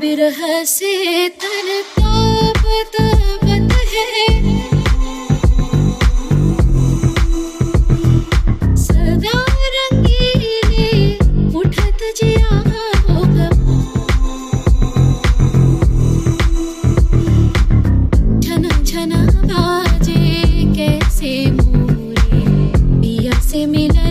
बिरह से तरता पत पत है। Dime